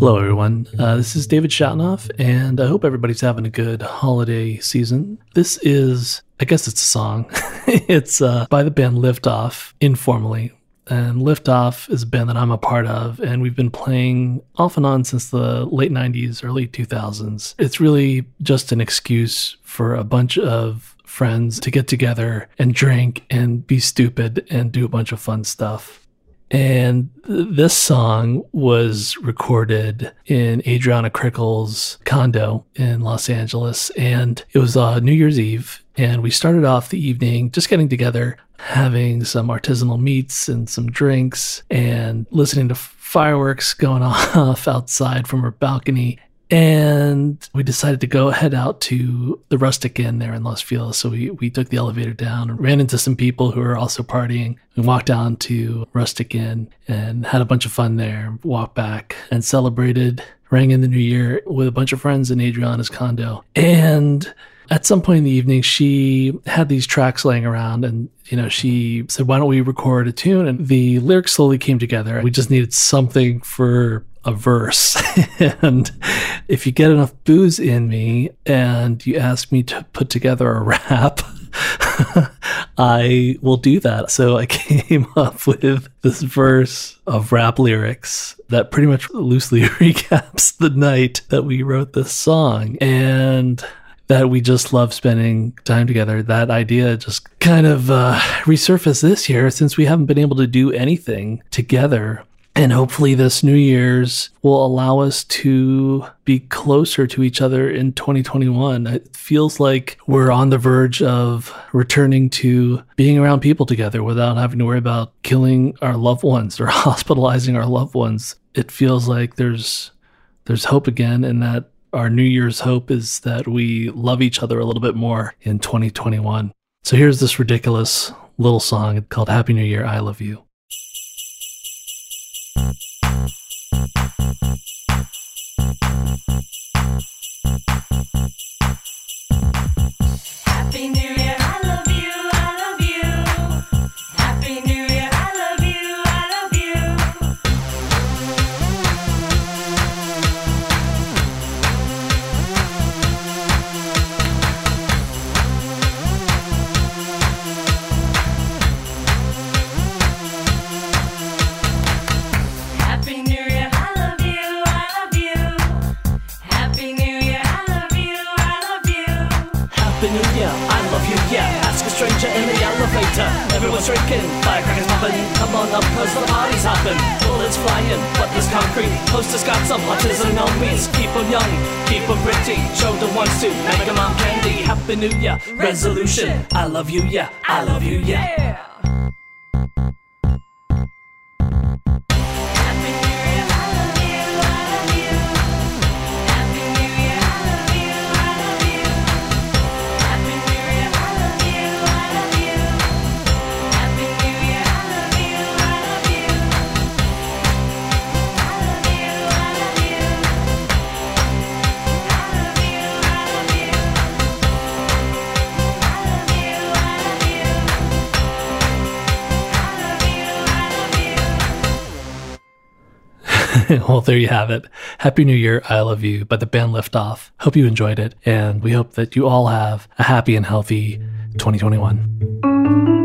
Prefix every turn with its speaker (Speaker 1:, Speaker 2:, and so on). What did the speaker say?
Speaker 1: Hello, everyone. Uh, this is David Schatanoff, and I hope everybody's having a good holiday season. This is, I guess it's a song. it's uh, by the band Liftoff, informally. And Liftoff is a band that I'm a part of, and we've been playing off and on since the late 90s, early 2000s. It's really just an excuse for a bunch of friends to get together and drink and be stupid and do a bunch of fun stuff. And this song was recorded in Adrianna Krikl's condo in Los Angeles. And it was uh, New Year's Eve. And we started off the evening just getting together, having some artisanal meats and some drinks, and listening to fireworks going off outside from her balcony. And we decided to go head out to the Rustic Inn there in Los Feliz. So we, we took the elevator down and ran into some people who were also partying and walked down to Rustic Inn and had a bunch of fun there, walked back and celebrated, rang in the new year with a bunch of friends in Adrianna's condo. And at some point in the evening, she had these tracks laying around and, you know, she said, why don't we record a tune? And the lyrics slowly came together. We just needed something for a verse. and if you get enough booze in me and you ask me to put together a rap, I will do that. So I came up with this verse of rap lyrics that pretty much loosely recaps the night that we wrote this song. And that we just love spending time together. That idea just kind of uh, resurfaced this year since we haven't been able to do anything together and hopefully, this New Year's will allow us to be closer to each other in 2021. It feels like we're on the verge of returning to being around people together without having to worry about killing our loved ones or hospitalizing our loved ones. It feels like there's there's hope again, and that our New Year's hope is that we love each other a little bit more in 2021. So here's this ridiculous little song called Happy New Year, I Love You. Thank you.
Speaker 2: Everyone's drinking, firecrackers popping. Come on up, cause the party's hopping. Bullets flying, but there's concrete. Posters got some artisanal meats. Keep them young, keep them pretty. Show the ones to make them on candy. Happy New Year, resolution. I love you, yeah. I love you, yeah.
Speaker 1: well, there you have it. Happy New Year, I Love You by the band Liftoff. Hope you enjoyed it, and we hope that you all have a happy and healthy 2021.